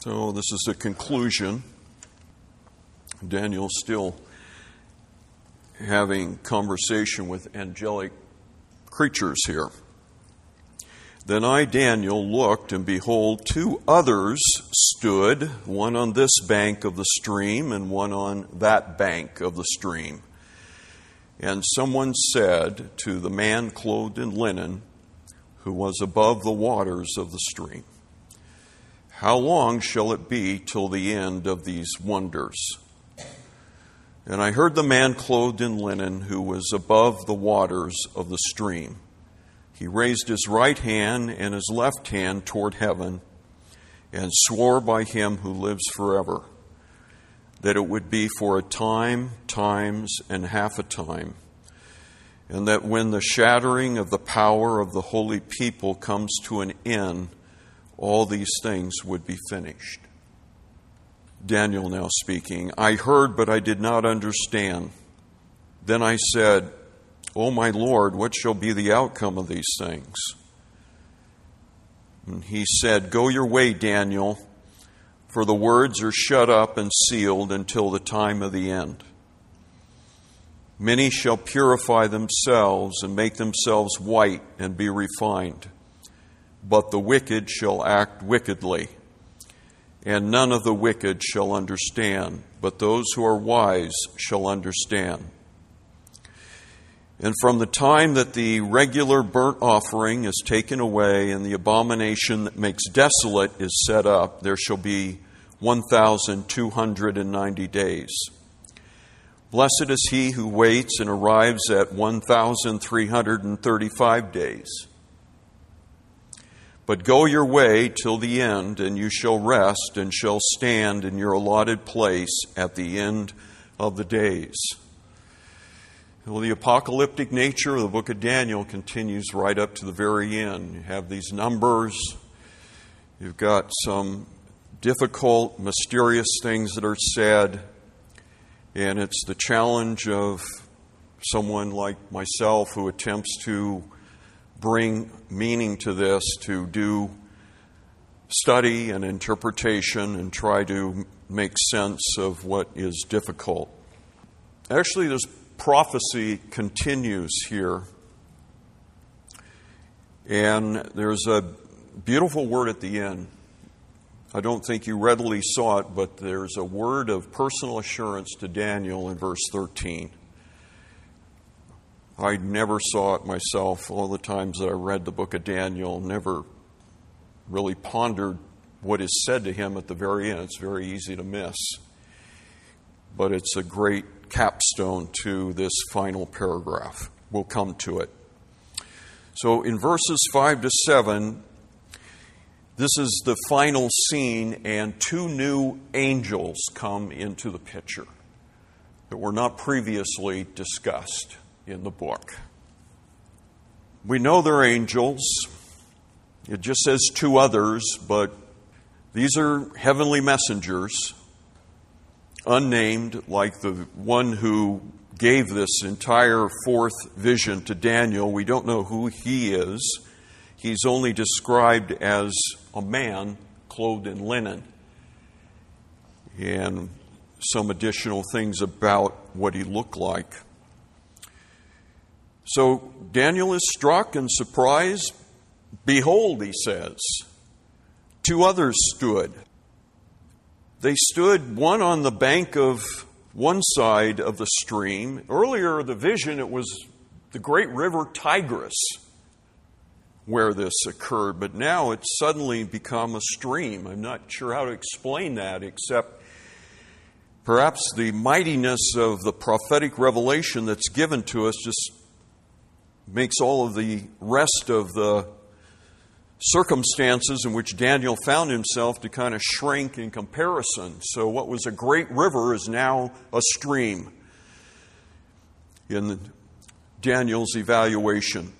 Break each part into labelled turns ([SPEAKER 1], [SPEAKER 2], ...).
[SPEAKER 1] So, this is the conclusion. Daniel's still having conversation with angelic creatures here. Then I, Daniel, looked, and behold, two others stood, one on this bank of the stream, and one on that bank of the stream. And someone said to the man clothed in linen, who was above the waters of the stream, How long shall it be till the end of these wonders? And I heard the man clothed in linen, who was above the waters of the stream. He raised his right hand and his left hand toward heaven and swore by him who lives forever that it would be for a time, times, and half a time, and that when the shattering of the power of the holy people comes to an end, all these things would be finished. Daniel now speaking, I heard, but I did not understand. Then I said, O my Lord, what shall be the outcome of these things? And he said, Go your way, Daniel, for the words are shut up and sealed until the time of the end. Many shall purify themselves and make themselves white and be refined, but the wicked shall act wickedly. And none of the wicked shall understand, but those who are wise shall understand. And from the time that the regular burnt offering is taken away and the abomination that makes desolate is set up, there shall be 1,290 days. Blessed is he who waits and arrives at 1,335 days. But go your way till the end, and you shall rest and shall stand in your allotted place at the end of the days. Well, the apocalyptic nature of the book of Daniel continues right up to the very end. You have these numbers, you've got some difficult, mysterious things that are said, and it's the challenge of someone like myself who attempts to bring meaning to this, to do study and interpretation and try to make sense of what is difficult. Actually, this prophecy continues here. And there's a beautiful word at the end. I don't think you readily saw it, but there's a word of personal assurance to Daniel in verse 13. I never saw it myself all the times that I read the book of Daniel, never really pondered what is said to him at the very end. It's very easy to miss. But it's a great capstone to this final paragraph. We'll come to it. So in verses 5 to 7, this is the final scene, and two new angels come into the picture that were not previously discussed in the book. We know they're angels. It just says two others, but these are heavenly messengers, unnamed, like the one who gave this entire fourth vision to Daniel. We don't know who he is. He's only described as a man clothed in linen. And some additional things about what he looked like. So Daniel is struck and surprised. Behold, he says, two others stood. They stood one on the bank of one side of the stream. Earlier, the vision, it was the great river Tigris where this occurred, but now it's suddenly become a stream. I'm not sure how to explain that except perhaps the mightiness of the prophetic revelation that's given to us just makes all of the rest of the circumstances in which Daniel found himself to kind of shrink in comparison. So, what was a great river is now a stream in Daniel's evaluation.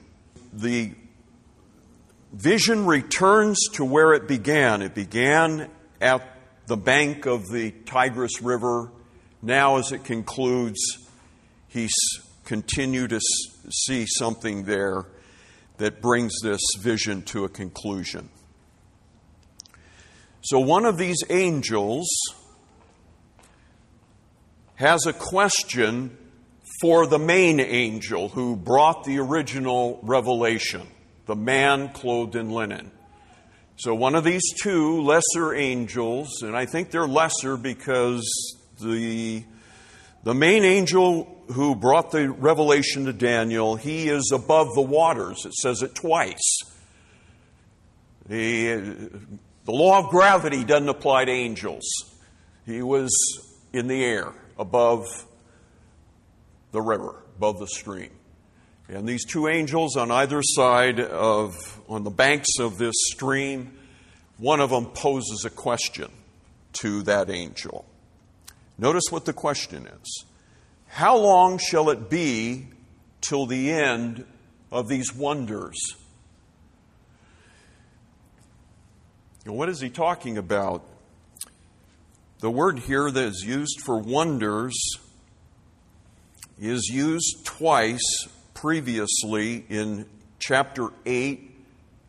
[SPEAKER 1] The vision returns to where it began. It began at the bank of the Tigris River. Now, as it concludes, he's continued to see something there that brings this vision to a conclusion. So, one of these angels has a question for the main angel who brought the original revelation, the man clothed in linen. So, one of these two lesser angels, and I think they're lesser because the, the main angel who brought the revelation to Daniel, he is above the waters. It says it twice. The, the law of gravity doesn't apply to angels. He was in the air above the river, above the stream. And these two angels on either side of, on the banks of this stream, one of them poses a question to that angel. Notice what the question is How long shall it be till the end of these wonders? What is he talking about? The word here that is used for wonders is used twice previously in chapter 8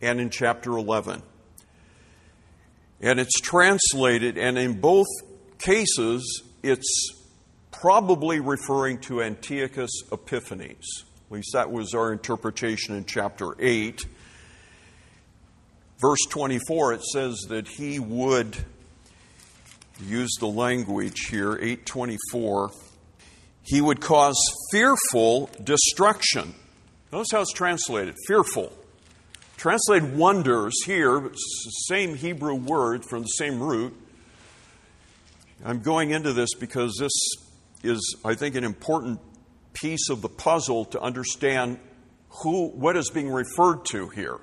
[SPEAKER 1] and in chapter 11. And it's translated, and in both cases, it's probably referring to Antiochus Epiphanes. At least that was our interpretation in chapter 8. Verse 24, it says that he would use the language here, 824 he would cause fearful destruction. Notice how it's translated fearful. Translated wonders here, same Hebrew word from the same root. I'm going into this because this is, I think, an important piece of the puzzle to understand who, what is being referred to here.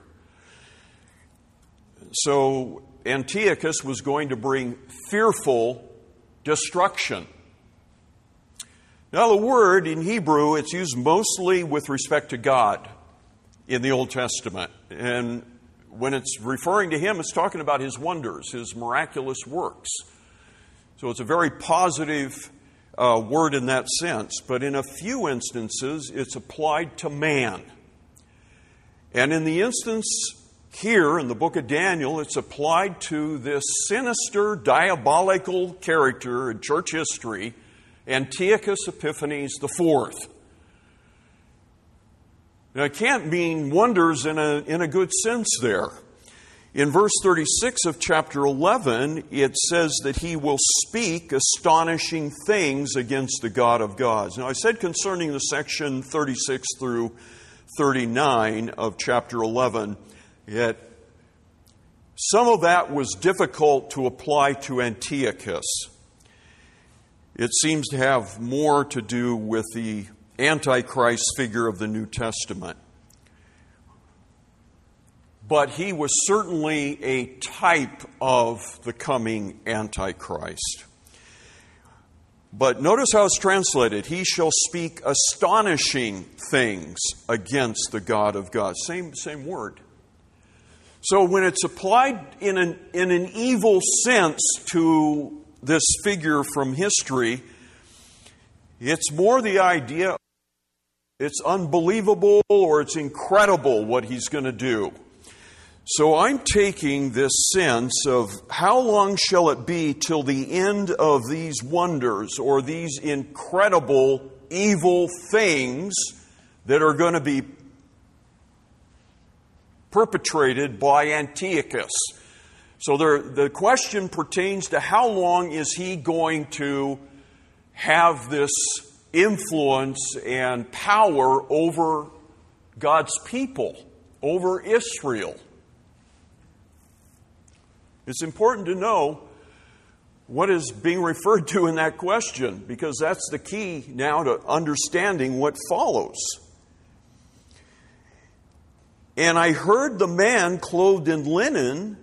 [SPEAKER 1] So, Antiochus was going to bring fearful destruction. Now, the word in Hebrew, it's used mostly with respect to God in the Old Testament. And when it's referring to Him, it's talking about His wonders, His miraculous works. So it's a very positive uh, word in that sense. But in a few instances, it's applied to man. And in the instance here in the book of Daniel, it's applied to this sinister, diabolical character in church history Antiochus Epiphanes IV. Now, it can't mean wonders in a, in a good sense there. In verse 36 of chapter 11, it says that he will speak astonishing things against the God of gods. Now, I said concerning the section 36 through 39 of chapter 11, that some of that was difficult to apply to Antiochus. It seems to have more to do with the Antichrist figure of the New Testament. But he was certainly a type of the coming Antichrist. But notice how it's translated. He shall speak astonishing things against the God of God. Same, same word. So when it's applied in an, in an evil sense to this figure from history, it's more the idea it's unbelievable or it's incredible what he's going to do. So I'm taking this sense of how long shall it be till the end of these wonders or these incredible evil things that are going to be perpetrated by Antiochus. So there, the question pertains to how long is he going to have this influence and power over God's people, over Israel? It's important to know what is being referred to in that question because that's the key now to understanding what follows. And I heard the man clothed in linen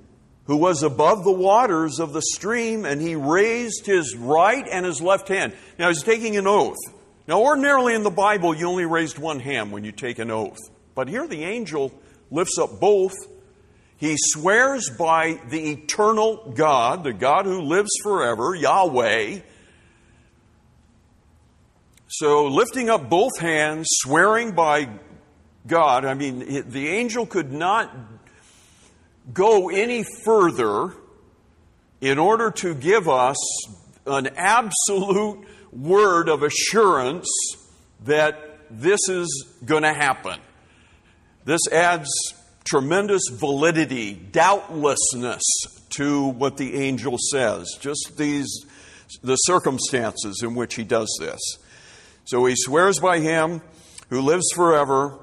[SPEAKER 1] who was above the waters of the stream, and he raised his right and his left hand. Now he's taking an oath. Now, ordinarily in the Bible, you only raised one hand when you take an oath. But here the angel lifts up both. He swears by the eternal God, the God who lives forever, Yahweh. So, lifting up both hands, swearing by God, I mean, the angel could not go any further in order to give us an absolute word of assurance that this is going to happen. This adds tremendous validity, doubtlessness to what the angel says, just these the circumstances in which he does this. So he swears by him who lives forever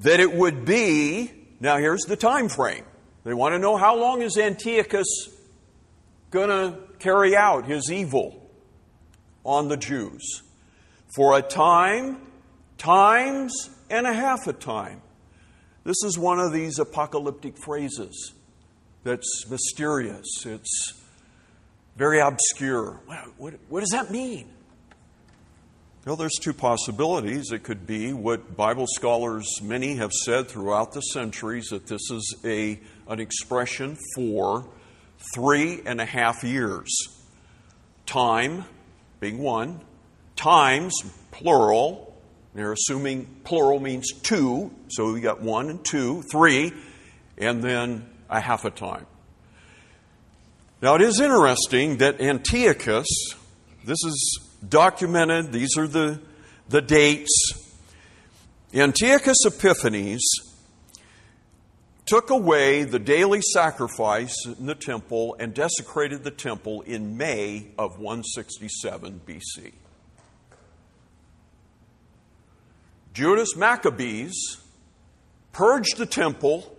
[SPEAKER 1] that it would be now here's the time frame. They want to know how long is Antiochus going to carry out his evil on the Jews? For a time, times and a half a time. This is one of these apocalyptic phrases that's mysterious. It's very obscure. What, what, what, does that mean? Well, there's two possibilities. It could be what Bible scholars, many have said throughout the centuries, that this is a, an expression for three and a half years. Time being one, times, plural, they're assuming plural means two, so we got one and two, three, and then a half a time. Now it is interesting that Antiochus, this is documented, these are the, the dates. Antiochus Epiphanes took away the daily sacrifice in the temple and desecrated the temple in May of 167 BC. Judas Maccabeus purged the temple.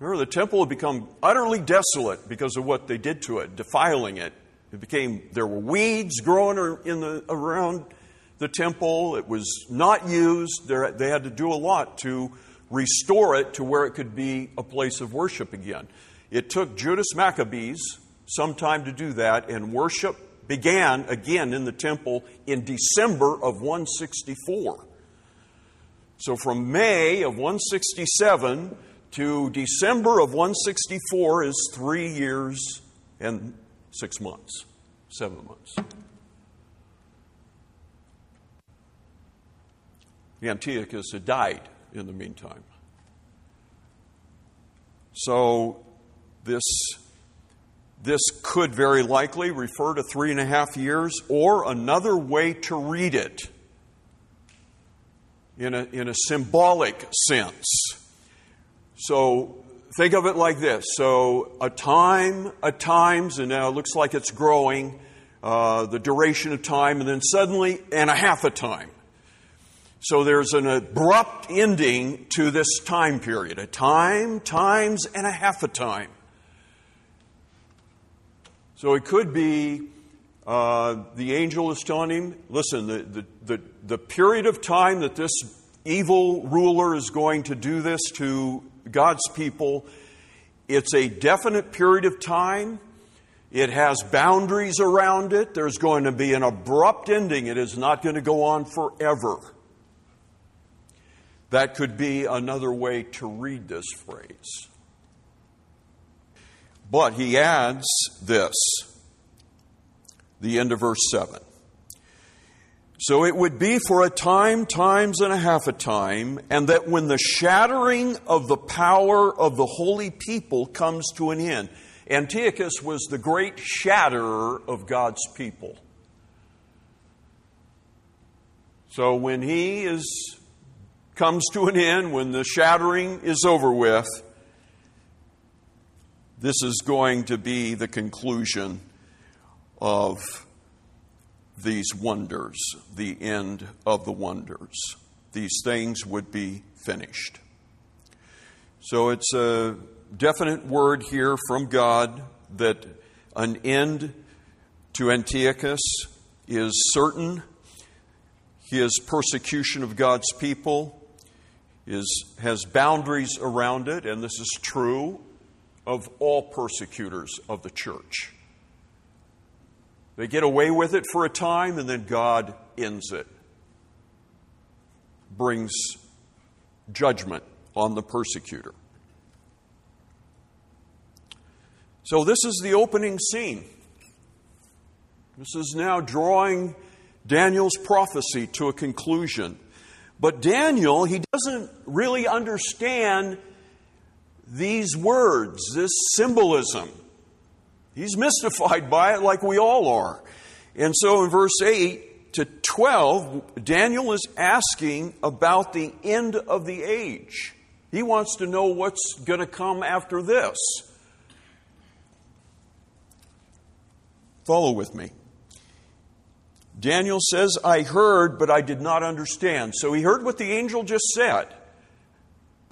[SPEAKER 1] Remember, the temple had become utterly desolate because of what they did to it, defiling it. It became there were weeds growing in the, around the temple. It was not used. There, they had to do a lot to restore it to where it could be a place of worship again. It took Judas Maccabeus some time to do that, and worship began again in the temple in December of 164. So from May of 167 to December of 164 is three years and six months, seven months. Antiochus had died in the meantime. So this, this could very likely refer to three and a half years, or another way to read it in a, in a symbolic sense. So think of it like this. So a time, a times, and now it looks like it's growing, uh, the duration of time, and then suddenly, and a half a time. So there's an abrupt ending to this time period a time, times, and a half a time. So it could be uh, the angel is telling him, listen, the, the, the, the period of time that this evil ruler is going to do this to God's people, it's a definite period of time. It has boundaries around it. There's going to be an abrupt ending. It is not going to go on forever. That could be another way to read this phrase. But he adds this the end of verse 7. So it would be for a time, times and a half a time, and that when the shattering of the power of the holy people comes to an end. Antiochus was the great shatterer of God's people. So when he is comes to an end, when the shattering is over with, this is going to be the conclusion of these wonders, the end of the wonders. These things would be finished. So it's a definite word here from God that an end to Antiochus is certain. His persecution of God's people, is, has boundaries around it, and this is true of all persecutors of the church. They get away with it for a time, and then God ends it, brings judgment on the persecutor. So, this is the opening scene. This is now drawing Daniel's prophecy to a conclusion. But Daniel, he doesn't really understand these words, this symbolism. He's mystified by it like we all are. And so in verse 8 to 12, Daniel is asking about the end of the age. He wants to know what's going to come after this. Follow with me. Daniel says, I heard, but I did not understand. So he heard what the angel just said,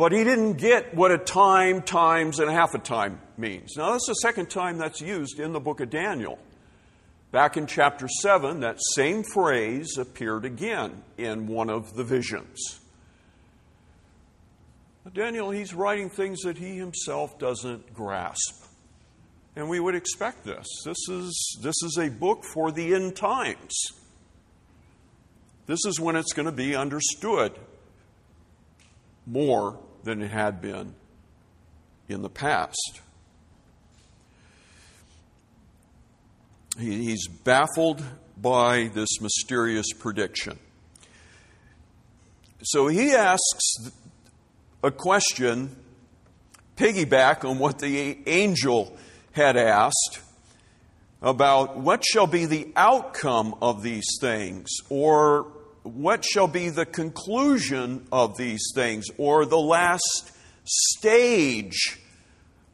[SPEAKER 1] but he didn't get what a time, times, and a half a time means. Now, that's the second time that's used in the book of Daniel. Back in chapter 7, that same phrase appeared again in one of the visions. Daniel, he's writing things that he himself doesn't grasp. And we would expect this. This is, this is a book for the end times. This is when it's going to be understood more than it had been in the past. He's baffled by this mysterious prediction. So he asks a question, piggyback on what the angel had asked about what shall be the outcome of these things, or what shall be the conclusion of these things, or the last stage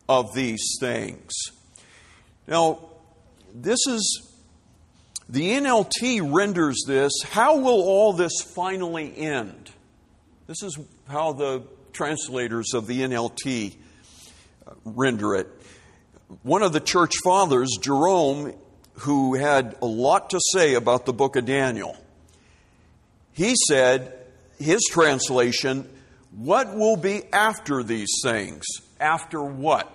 [SPEAKER 1] of these things. Now, this is the NLT renders this how will all this finally end? This is how the translators of the NLT uh, render it one of the church fathers, Jerome, who had a lot to say about the book of Daniel, he said, his translation, what will be after these things? After what?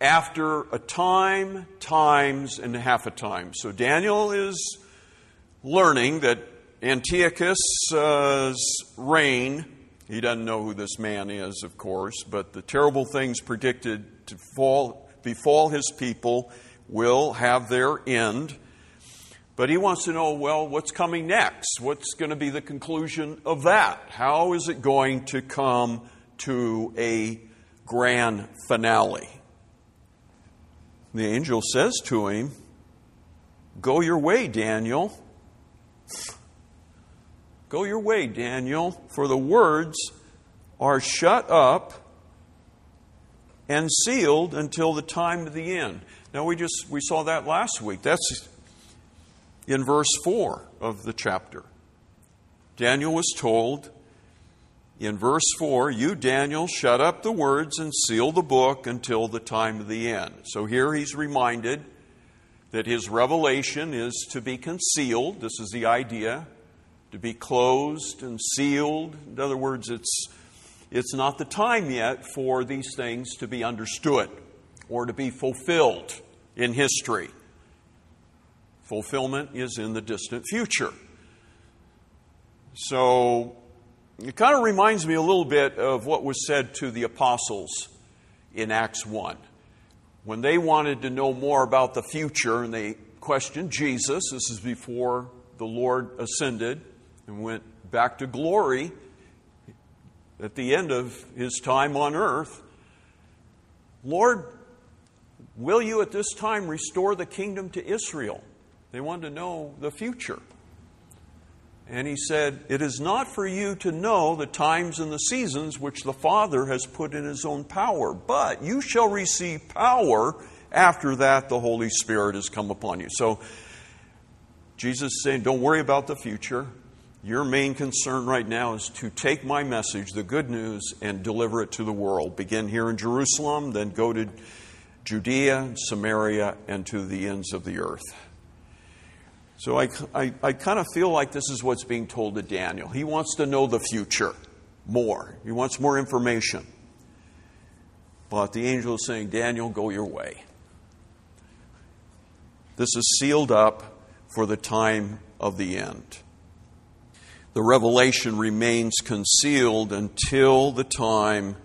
[SPEAKER 1] After a time, times, and half a time. So Daniel is learning that Antiochus' uh, reign, he doesn't know who this man is, of course, but the terrible things predicted to fall, befall his people will have their end. But he wants to know well, what's coming next? What's going to be the conclusion of that? How is it going to come to a grand finale? The angel says to him, Go your way, Daniel. Go your way, Daniel, for the words are shut up and sealed until the time of the end. Now we just we saw that last week. That's in verse 4 of the chapter. Daniel was told in verse 4, You, Daniel, shut up the words and seal the book until the time of the end. So here he's reminded that his revelation is to be concealed. This is the idea to be closed and sealed. In other words, it's it's not the time yet for these things to be understood or to be fulfilled in history. Fulfillment is in the distant future. So it kind of reminds me a little bit of what was said to the apostles in Acts 1. When they wanted to know more about the future and they questioned Jesus, this is before the Lord ascended and went back to glory at the end of his time on earth, Lord, will you at this time restore the kingdom to Israel? They wanted to know the future. And he said, It is not for you to know the times and the seasons which the Father has put in his own power, but you shall receive power after that the Holy Spirit has come upon you. So, Jesus is saying, Don't worry about the future. Your main concern right now is to take my message, the good news, and deliver it to the world. Begin here in Jerusalem, then go to Judea, Samaria, and to the ends of the earth. So I, I, I kind of feel like this is what's being told to Daniel. He wants to know the future. more. He wants more information. But the angel is saying, Daniel, go your way. This is sealed up for the time of the end. The revelation remains concealed until the time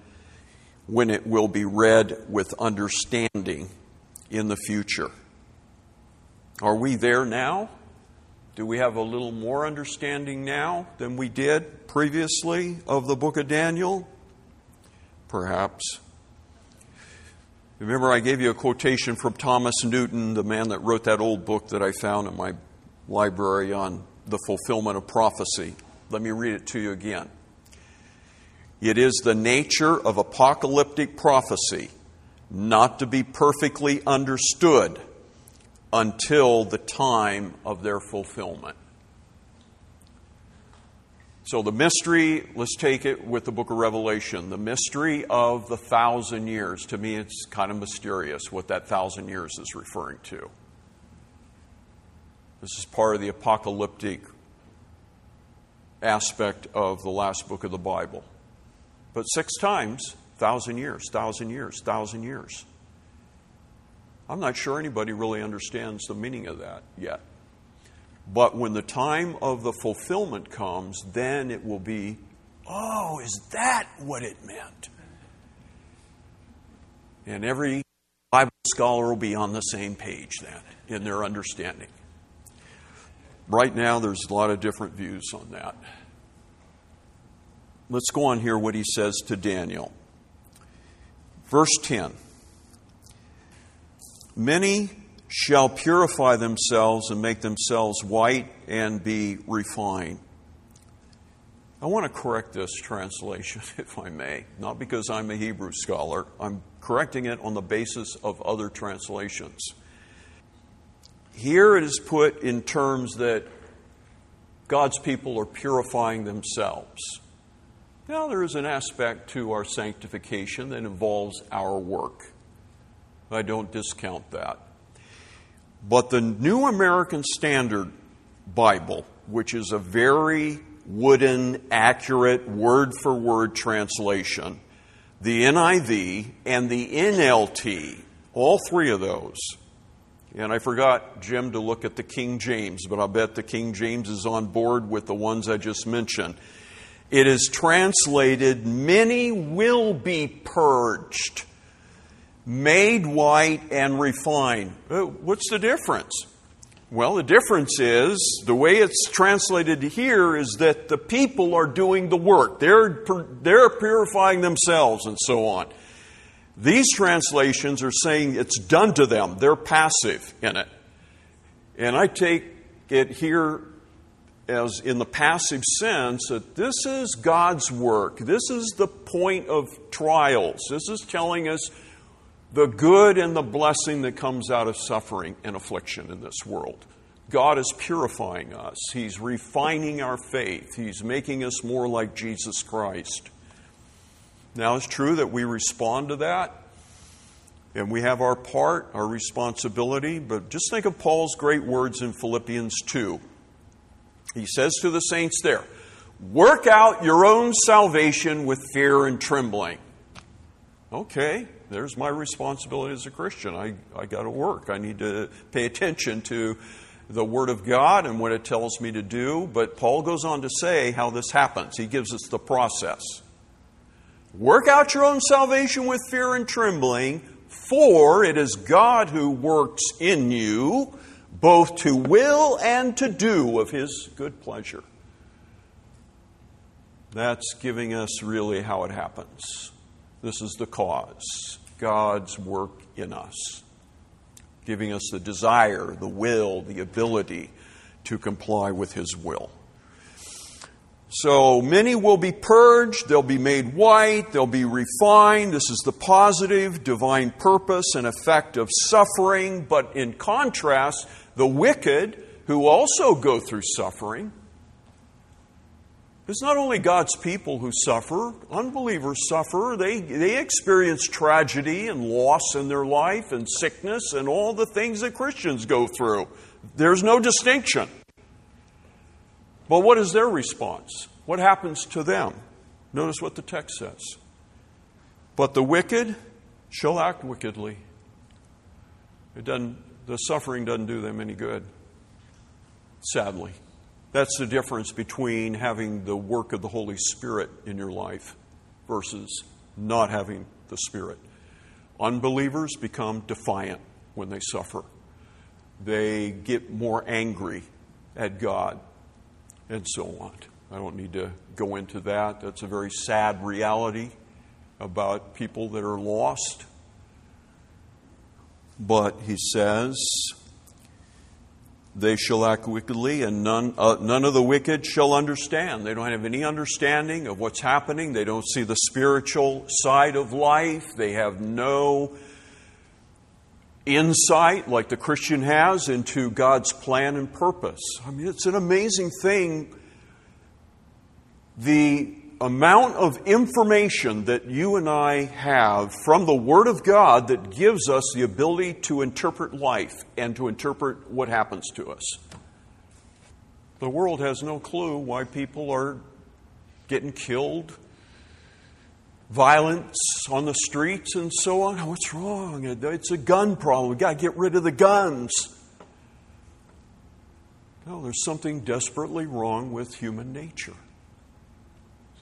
[SPEAKER 1] when it will be read with understanding in the future. Are we there now? Do we have a little more understanding now than we did previously of the book of Daniel? Perhaps. Remember, I gave you a quotation from Thomas Newton, the man that wrote that old book that I found in my library on the fulfillment of prophecy. Let me read it to you again. It is the nature of apocalyptic prophecy not to be perfectly understood until the time of their fulfillment. So, the mystery, let's take it with the book of Revelation. The mystery of the thousand years. To me, it's kind of mysterious what that thousand years is referring to. This is part of the apocalyptic aspect of the last book of the Bible. But six times, thousand years, thousand years, thousand years. I'm not sure anybody really understands the meaning of that yet. But when the time of the fulfillment comes, then it will be, oh, is that what it meant? And every Bible scholar will be on the same page then in their understanding. Right now, there's a lot of different views on that. Let's go on here what he says to Daniel. Verse 10 Many shall purify themselves and make themselves white and be refined. I want to correct this translation, if I may, not because I'm a Hebrew scholar. I'm correcting it on the basis of other translations. Here it is put in terms that God's people are purifying themselves. Now, there is an aspect to our sanctification that involves our work. I don't discount that. But the New American Standard Bible, which is a very wooden, accurate, word for word translation, the NIV and the NLT, all three of those, and I forgot, Jim, to look at the King James, but I bet the King James is on board with the ones I just mentioned. It is translated, Many will be purged, made white, and refined. Uh, what's the difference? Well, the difference is the way it's translated here is that the people are doing the work. They're, they're purifying themselves and so on. These translations are saying it's done to them. They're passive in it. And I take it here as in the passive sense that this is God's work. This is the point of trials. This is telling us the good and the blessing that comes out of suffering and affliction in this world. God is purifying us, He's refining our faith, He's making us more like Jesus Christ. Now, it's true that we respond to that. And we have our part, our responsibility, but just think of Paul's great words in Philippians 2. He says to the saints there, Work out your own salvation with fear and trembling. Okay, there's my responsibility as a Christian. I, I got to work. I need to pay attention to the Word of God and what it tells me to do. But Paul goes on to say how this happens. He gives us the process. Work out your own salvation with fear and trembling, for it is God who works in you both to will and to do of His good pleasure. That's giving us really how it happens. This is the cause God's work in us, giving us the desire, the will, the ability to comply with His will. So many will be purged, they'll be made white, they'll be refined. This is the positive, divine purpose and effect of suffering. But in contrast, the wicked, who also go through suffering, it's not only God's people who suffer, unbelievers suffer. They, they experience tragedy and loss in their life and sickness and all the things that Christians go through. There's no distinction. But what is their response? What happens to them? Notice what the text says. But the wicked shall act wickedly. It doesn't, the suffering doesn't do them any good, sadly. That's the difference between having the work of the Holy Spirit in your life versus not having the Spirit. Unbelievers become defiant when they suffer, they get more angry at God, and so on. I don't need to go into that. That's a very sad reality about people that are lost. But he says, they shall act wickedly, and none, uh, none of the wicked shall understand. They don't have any understanding of what's happening. They don't see the spiritual side of life. They have no insight, like the Christian has, into God's plan and purpose. I mean, it's an amazing thing. The amount of information that you and I have from the Word of God that gives us the ability to interpret life and to interpret what happens to us. The world has no clue why people are getting killed, violence on the streets, and so on. Oh, what's wrong? It's a gun problem. We've got to get rid of the guns. No, there's something desperately wrong with human nature.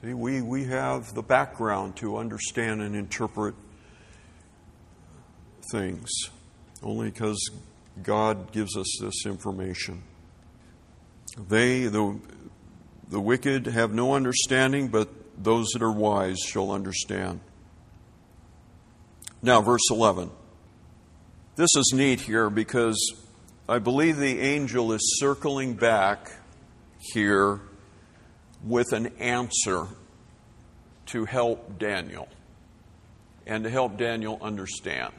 [SPEAKER 1] See, we, we have the background to understand and interpret things only because God gives us this information. They, the, the wicked, have no understanding, but those that are wise shall understand. Now, verse 11. This is neat here because I believe the angel is circling back here with an answer to help Daniel and to help Daniel understand.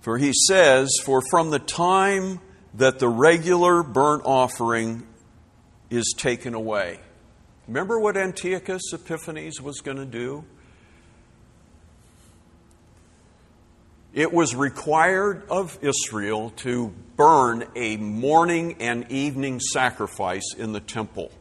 [SPEAKER 1] For he says, For from the time that the regular burnt offering is taken away. Remember what Antiochus Epiphanes was going to do? It was required of Israel to burn a morning and evening sacrifice in the temple.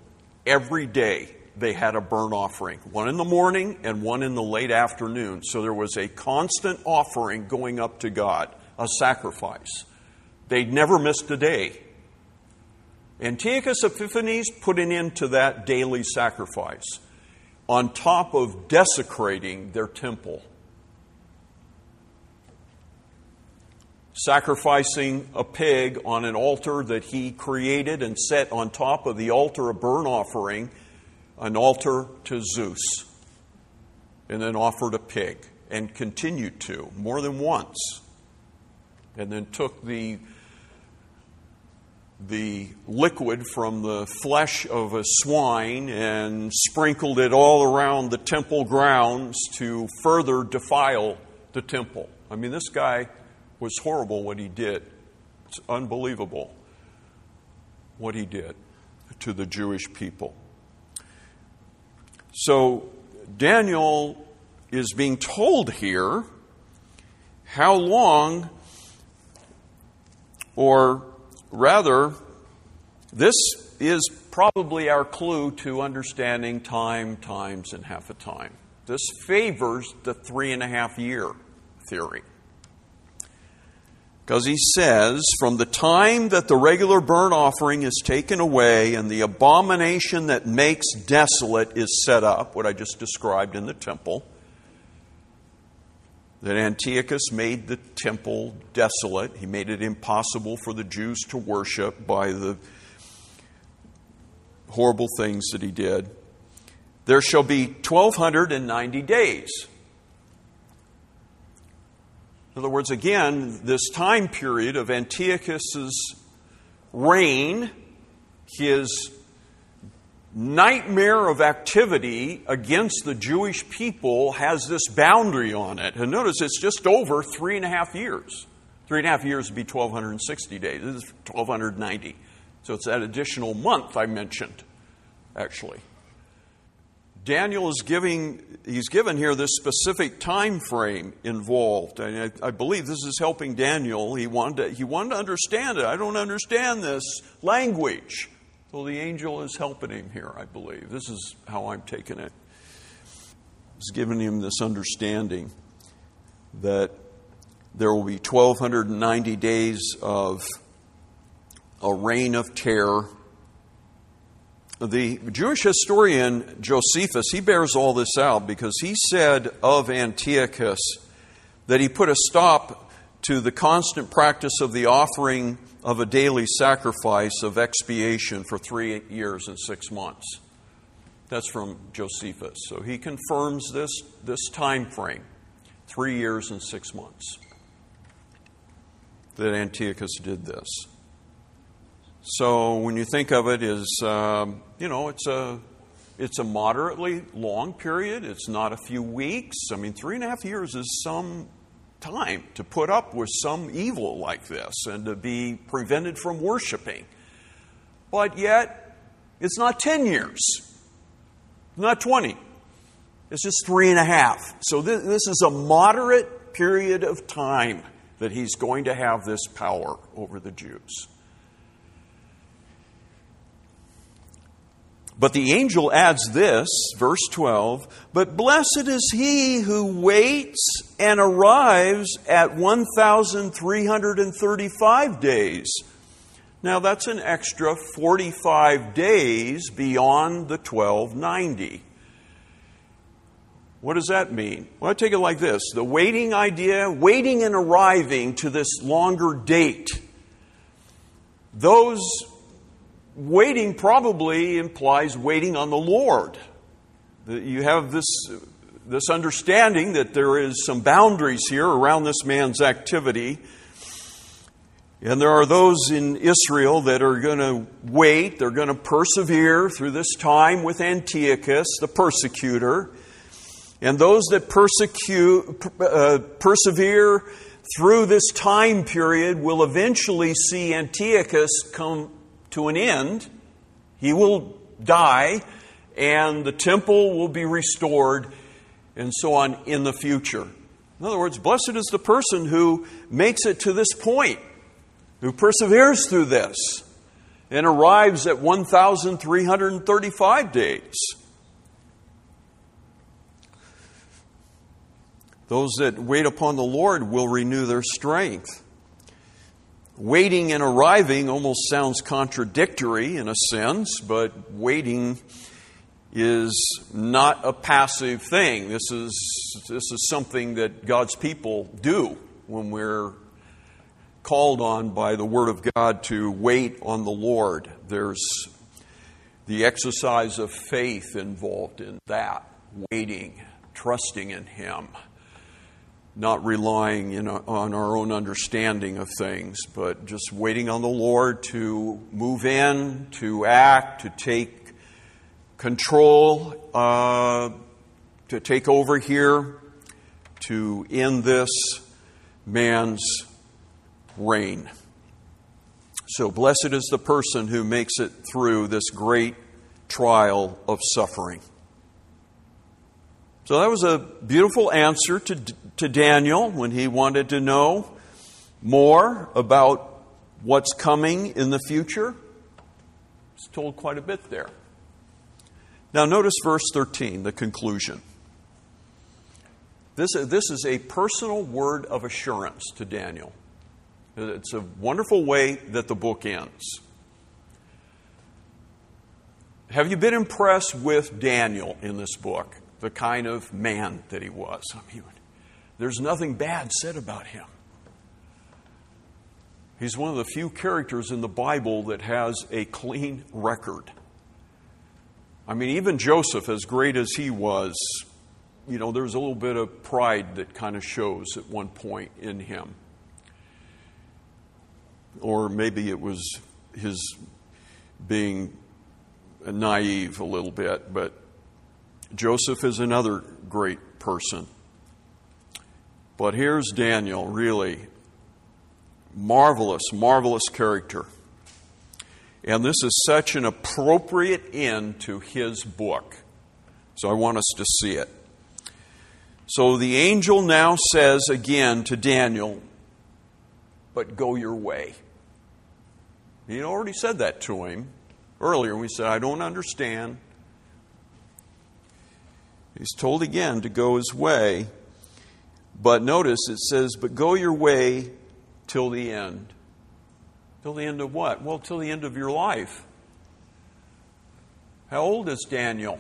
[SPEAKER 1] Every day they had a burnt offering, one in the morning and one in the late afternoon. So there was a constant offering going up to God, a sacrifice. They'd never missed a day. Antiochus Epiphanes put an end to that daily sacrifice on top of desecrating their temple. Sacrificing a pig on an altar that he created and set on top of the altar a burnt offering, an altar to Zeus, and then offered a pig and continued to more than once. And then took the the liquid from the flesh of a swine and sprinkled it all around the temple grounds to further defile the temple. I mean, this guy was horrible what he did. It's unbelievable what he did to the Jewish people. So Daniel is being told here how long, or rather, this is probably our clue to understanding time, times, and half a time. This favors the three and a half year theory. Because he says, from the time that the regular burnt offering is taken away and the abomination that makes desolate is set up, what I just described in the temple, that Antiochus made the temple desolate. He made it impossible for the Jews to worship by the horrible things that he did. There shall be 1,290 days. In other words, again, this time period of Antiochus's reign, his nightmare of activity against the Jewish people has this boundary on it. And notice it's just over three and a half years. Three and a half years would be 1,260 days. This is 1,290. So it's that additional month I mentioned, actually. Daniel is giving, he's given here this specific time frame involved. And I, I, believe this is helping Daniel. He wanted, to, he wanted to understand it. I don't understand this language. So the angel is helping him here, I believe. This is how I'm taking it. He's giving him this understanding that there will be 1,290 days of a reign of terror. The Jewish historian Josephus, he bears all this out because he said of Antiochus that he put a stop to the constant practice of the offering of a daily sacrifice of expiation for three years and six months. That's from Josephus. So he confirms this, this time frame three years and six months that Antiochus did this. So when you think of it as, um, you know, it's a, it's a moderately long period. It's not a few weeks. I mean, three and a half years is some time to put up with some evil like this and to be prevented from worshiping. But yet, it's not 10 years, not 20. It's just three and a half. So, this, this is a moderate period of time that he's going to have this power over the Jews. But the angel adds this, verse 12, but blessed is he who waits and arrives at 1,335 days. Now that's an extra 45 days beyond the 1290. What does that mean? Well, I take it like this the waiting idea, waiting and arriving to this longer date. Those waiting probably implies waiting on the Lord. You have this, this understanding that there is some boundaries here around this man's activity. And there are those in Israel that are going to wait, they're going to persevere through this time with Antiochus, the persecutor. And those that persecute, uh, persevere through this time period will eventually see Antiochus come to an end. He will die, and the temple will be restored, and so on in the future. In other words, blessed is the person who makes it to this point, who perseveres through this, and arrives at 1,335 days. Those that wait upon the Lord will renew their strength. Waiting and arriving almost sounds contradictory in a sense, but waiting is not a passive thing. This is, this is something that God's people do when we're called on by the Word of God to wait on the Lord. There's the exercise of faith involved in that, waiting, trusting in Him not relying know, on our own understanding of things, but just waiting on the Lord to move in, to act, to take control, uh, to take over here, to end this man's reign. So, blessed is the person who makes it through this great trial of suffering. So that was a beautiful answer to, to Daniel when he wanted to know more about what's coming in the future. It's told quite a bit there. Now, notice verse 13, the conclusion. This, this is a personal word of assurance to Daniel. It's a wonderful way that the book ends. Have you been impressed with Daniel in this book? the kind of man that he was. I mean, there's nothing bad said about him. He's one of the few characters in the Bible that has a clean record. I mean, even Joseph, as great as he was, you know, there's a little bit of pride that kind of shows at one point in him. Or maybe it was his being naive a little bit, but Joseph is another great person. But here's Daniel, really marvelous, marvelous character. And this is such an appropriate end to his book. So I want us to see it. So the angel now says again to Daniel, But go your way. He'd already said that to him, earlier. We said, I don't understand. He's told again to go his way. But notice it says, But go your way till the end. Till the end of what? Well, till the end of your life. How old is Daniel?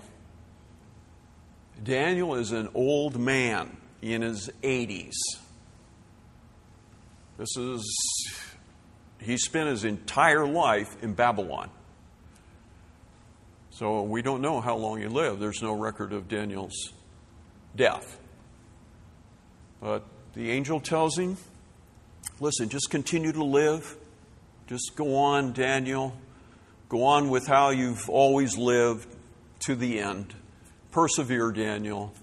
[SPEAKER 1] Daniel is an old man in his 80s. This is, he spent his entire life in Babylon. So we don't know how long he lived. There's no record of Daniel's death. But the angel tells him, listen, just continue to live. Just go on, Daniel. Go on with how you've always lived to the end. Persevere, Daniel.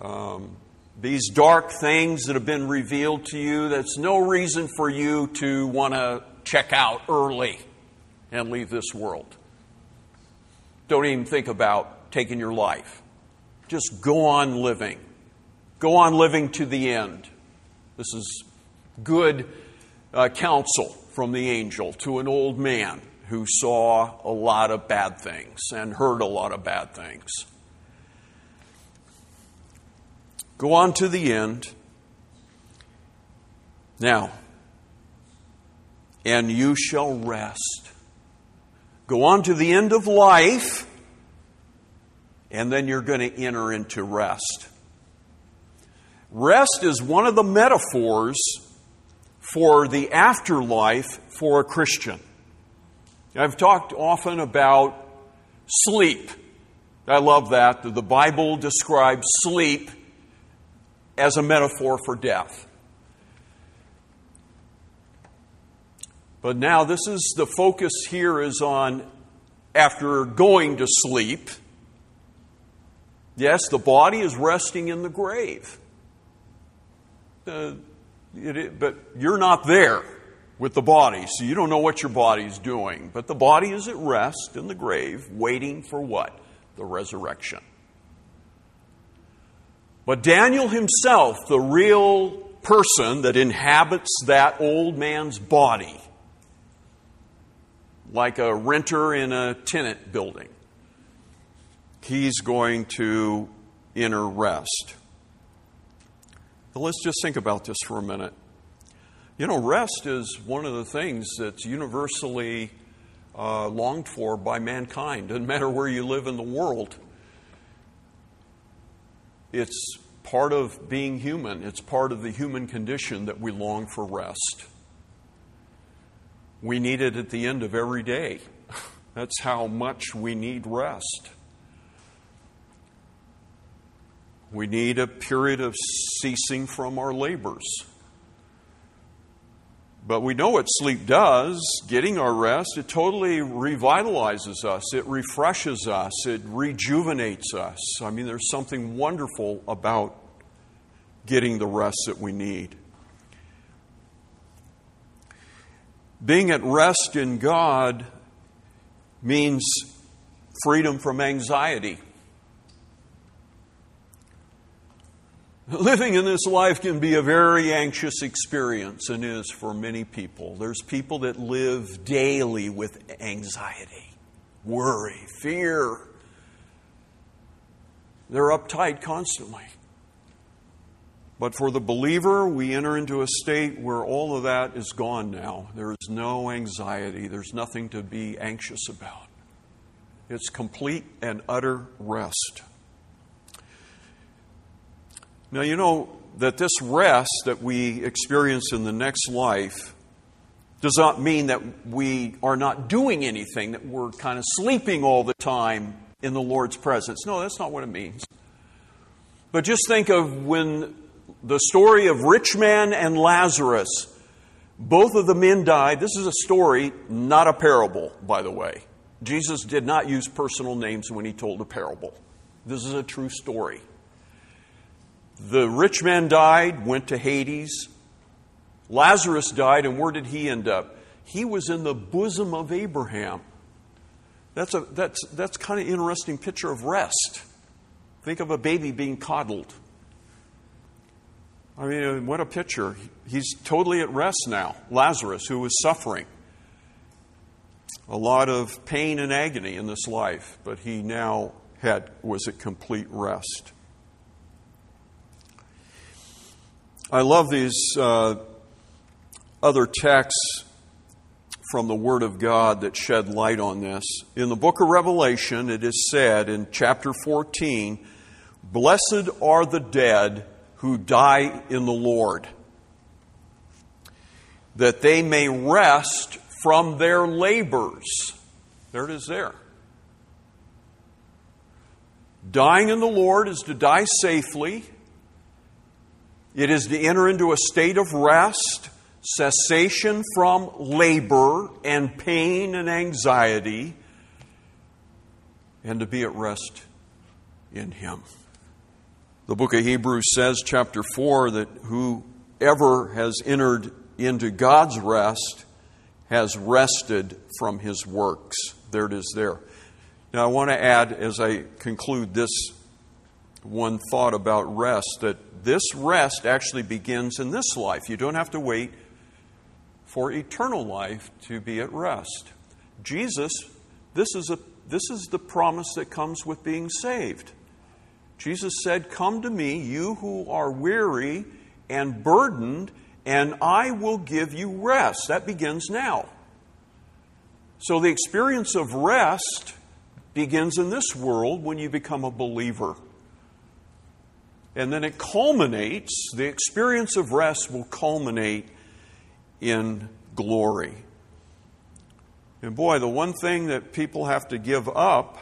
[SPEAKER 1] Um, these dark things that have been revealed to you, that's no reason for you to want to check out early and leave this world. Don't even think about taking your life. Just go on living. Go on living to the end. This is good uh, counsel from the angel to an old man who saw a lot of bad things and heard a lot of bad things. Go on to the end. Now, and you shall rest. Go on to the end of life, and then you're going to enter into rest. Rest is one of the metaphors for the afterlife for a Christian. I've talked often about sleep. I love that. The Bible describes sleep as a metaphor for death. But now, this is the focus here is on after going to sleep. Yes, the body is resting in the grave. Uh, it, but you're not there with the body, so you don't know what your body's doing. But the body is at rest in the grave, waiting for what? The resurrection. But Daniel himself, the real person that inhabits that old man's body, like a renter in a tenant building, he's going to enter rest. But let's just think about this for a minute. You know, rest is one of the things that's universally uh, longed for by mankind. Doesn't matter where you live in the world. It's part of being human, it's part of the human condition that we long for rest. We need it at the end of every day. That's how much we need rest. We need a period of ceasing from our labors. But we know what sleep does getting our rest, it totally revitalizes us, it refreshes us, it rejuvenates us. I mean, there's something wonderful about getting the rest that we need. Being at rest in God means freedom from anxiety. Living in this life can be a very anxious experience and is for many people. There's people that live daily with anxiety, worry, fear. They're uptight constantly. But for the believer, we enter into a state where all of that is gone now. There is no anxiety, there's nothing to be anxious about. It's complete and utter rest. Now, you know that this rest that we experience in the next life does not mean that we are not doing anything, that we're kind of sleeping all the time in the Lord's presence. No, that's not what it means. But just think of when the story of rich man and Lazarus, both of the men died. This is a story, not a parable, by the way. Jesus did not use personal names when he told a parable. This is a true story. The rich man died, went to Hades. Lazarus died, and where did he end up? He was in the bosom of Abraham. That's, a, that's, that's kind of interesting picture of rest. Think of a baby being coddled. I mean, uh, what a picture. He's totally at rest now. Lazarus, who was suffering. a lot of pain and agony in this life, but he now had was at complete rest. I love these uh, other texts from the Word of God that shed light on this. In the book of Revelation, it is said in chapter 14 Blessed are the dead who die in the Lord, that they may rest from their labors. There it is there. Dying in the Lord is to die safely. It is to enter into a state of rest, cessation from labor and pain and anxiety, and to be at rest in Him. The book of Hebrews says, chapter 4, that whoever has entered into God's rest has rested from his works. There it is there. Now, I want to add, as I conclude this one thought about rest, that this rest actually begins in this life. You don't have to wait for eternal life to be at rest. Jesus, this is, a, this is the promise that comes with being saved. Jesus said, Come to me, you who are weary and burdened, and I will give you rest. That begins now. So the experience of rest begins in this world when you become a believer. And then it culminates, the experience of rest will culminate in glory. And boy, the one thing that people have to give up,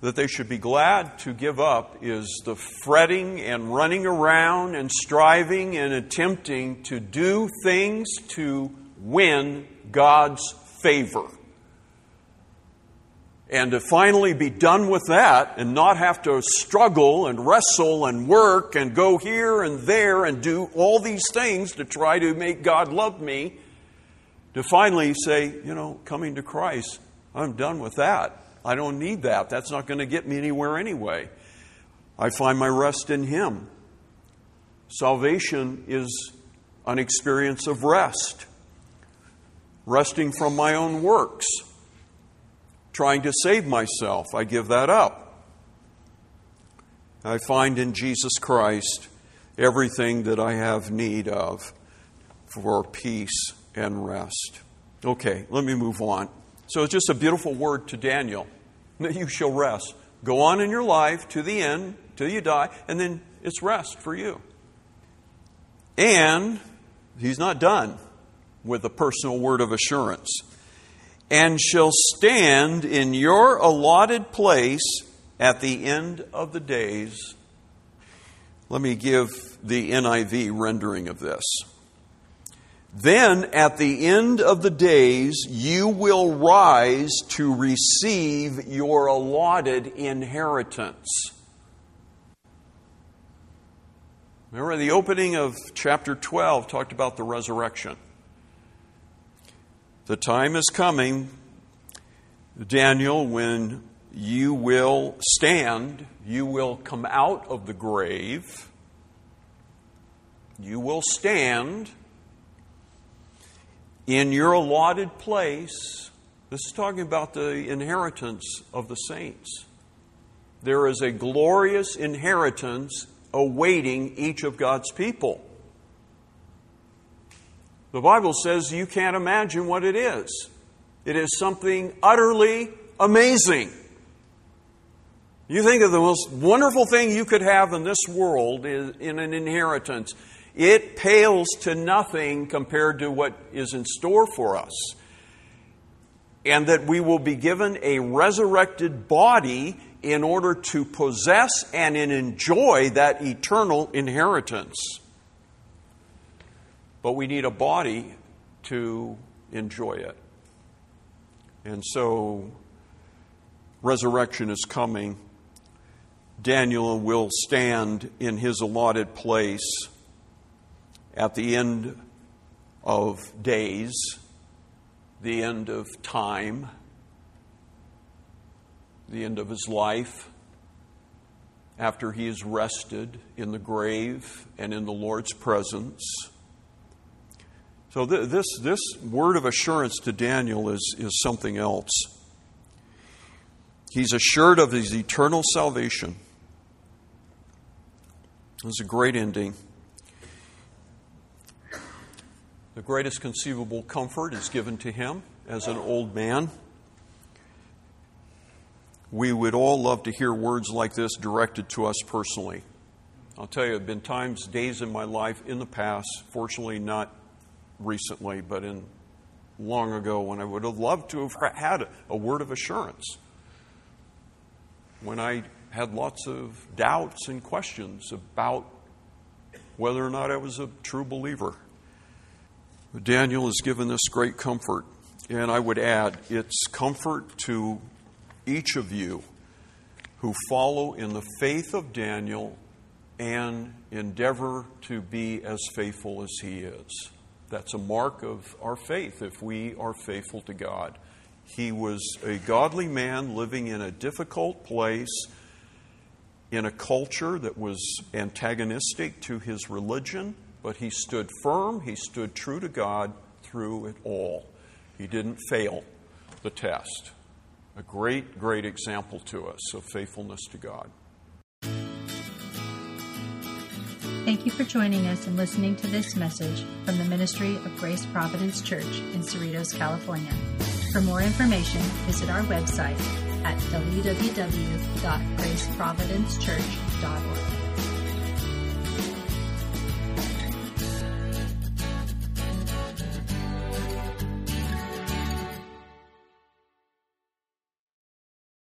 [SPEAKER 1] that they should be glad to give up, is the fretting and running around and striving and attempting to do things to win God's favor and to finally be done with that and not have to struggle and wrestle and work and go here and there and do all these things to try to make God love me, to finally say, you know, coming to Christ, I'm done with that. I don't need that. That's not going to get me anywhere anyway. I find my rest in Him. Salvation is an experience of rest, resting from my own works trying to save myself. I give that up. I find in Jesus Christ everything that I have need of for peace and rest. Okay, let me move on. So it's just a beautiful word to Daniel that you shall rest. Go on in your life to the end, till you die, and then it's rest for you. And he's not done with a personal word of assurance and shall stand in your allotted place at the end of the days. Let me give the NIV rendering of this. Then at the end of the days, you will rise to receive your allotted inheritance. Remember, the opening of chapter 12 talked about the resurrection. The time is coming, Daniel, when you will stand, you will come out of the grave, you will stand in your allotted place. This is talking about the inheritance of the saints. There is a glorious inheritance awaiting each of God's people. The Bible says you can't imagine what it is. It is something utterly amazing. You think of the most wonderful thing you could have in this world in an inheritance. It pales to nothing compared to what is in store for us. And that we will be given a resurrected body in order to possess and enjoy that eternal inheritance but we need a body to enjoy it. And so, resurrection is coming. Daniel will stand in his allotted place at the end of days, the end of time, the end of his life, after he is rested in the grave and in the Lord's presence So th- this, this word of assurance to Daniel is, is something else. He's assured of his eternal salvation. It was a great ending. The greatest conceivable comfort is given to him as an old man. We would all love to hear words like this directed to us personally. I'll tell you, there have been times, days in my life in the past, fortunately not recently, but in long ago, when I would have loved to have had a word of assurance. When I had lots of doubts and questions about whether or not I was a true believer. Daniel is given this great comfort, and I would add it's comfort to each of you who follow in the faith of Daniel and endeavor to be as faithful as he is. That's a mark of our faith if we are faithful to God. He was a godly man living in a difficult place, in a culture that was antagonistic to his religion, but he stood firm, he stood true to God through it all. He didn't fail the test. A great, great example to us of faithfulness to God.
[SPEAKER 2] Thank you for joining us and listening to this message from the Ministry of Grace Providence Church in Cerritos, California. For more information, visit our website at www.graceprovidencechurch.org.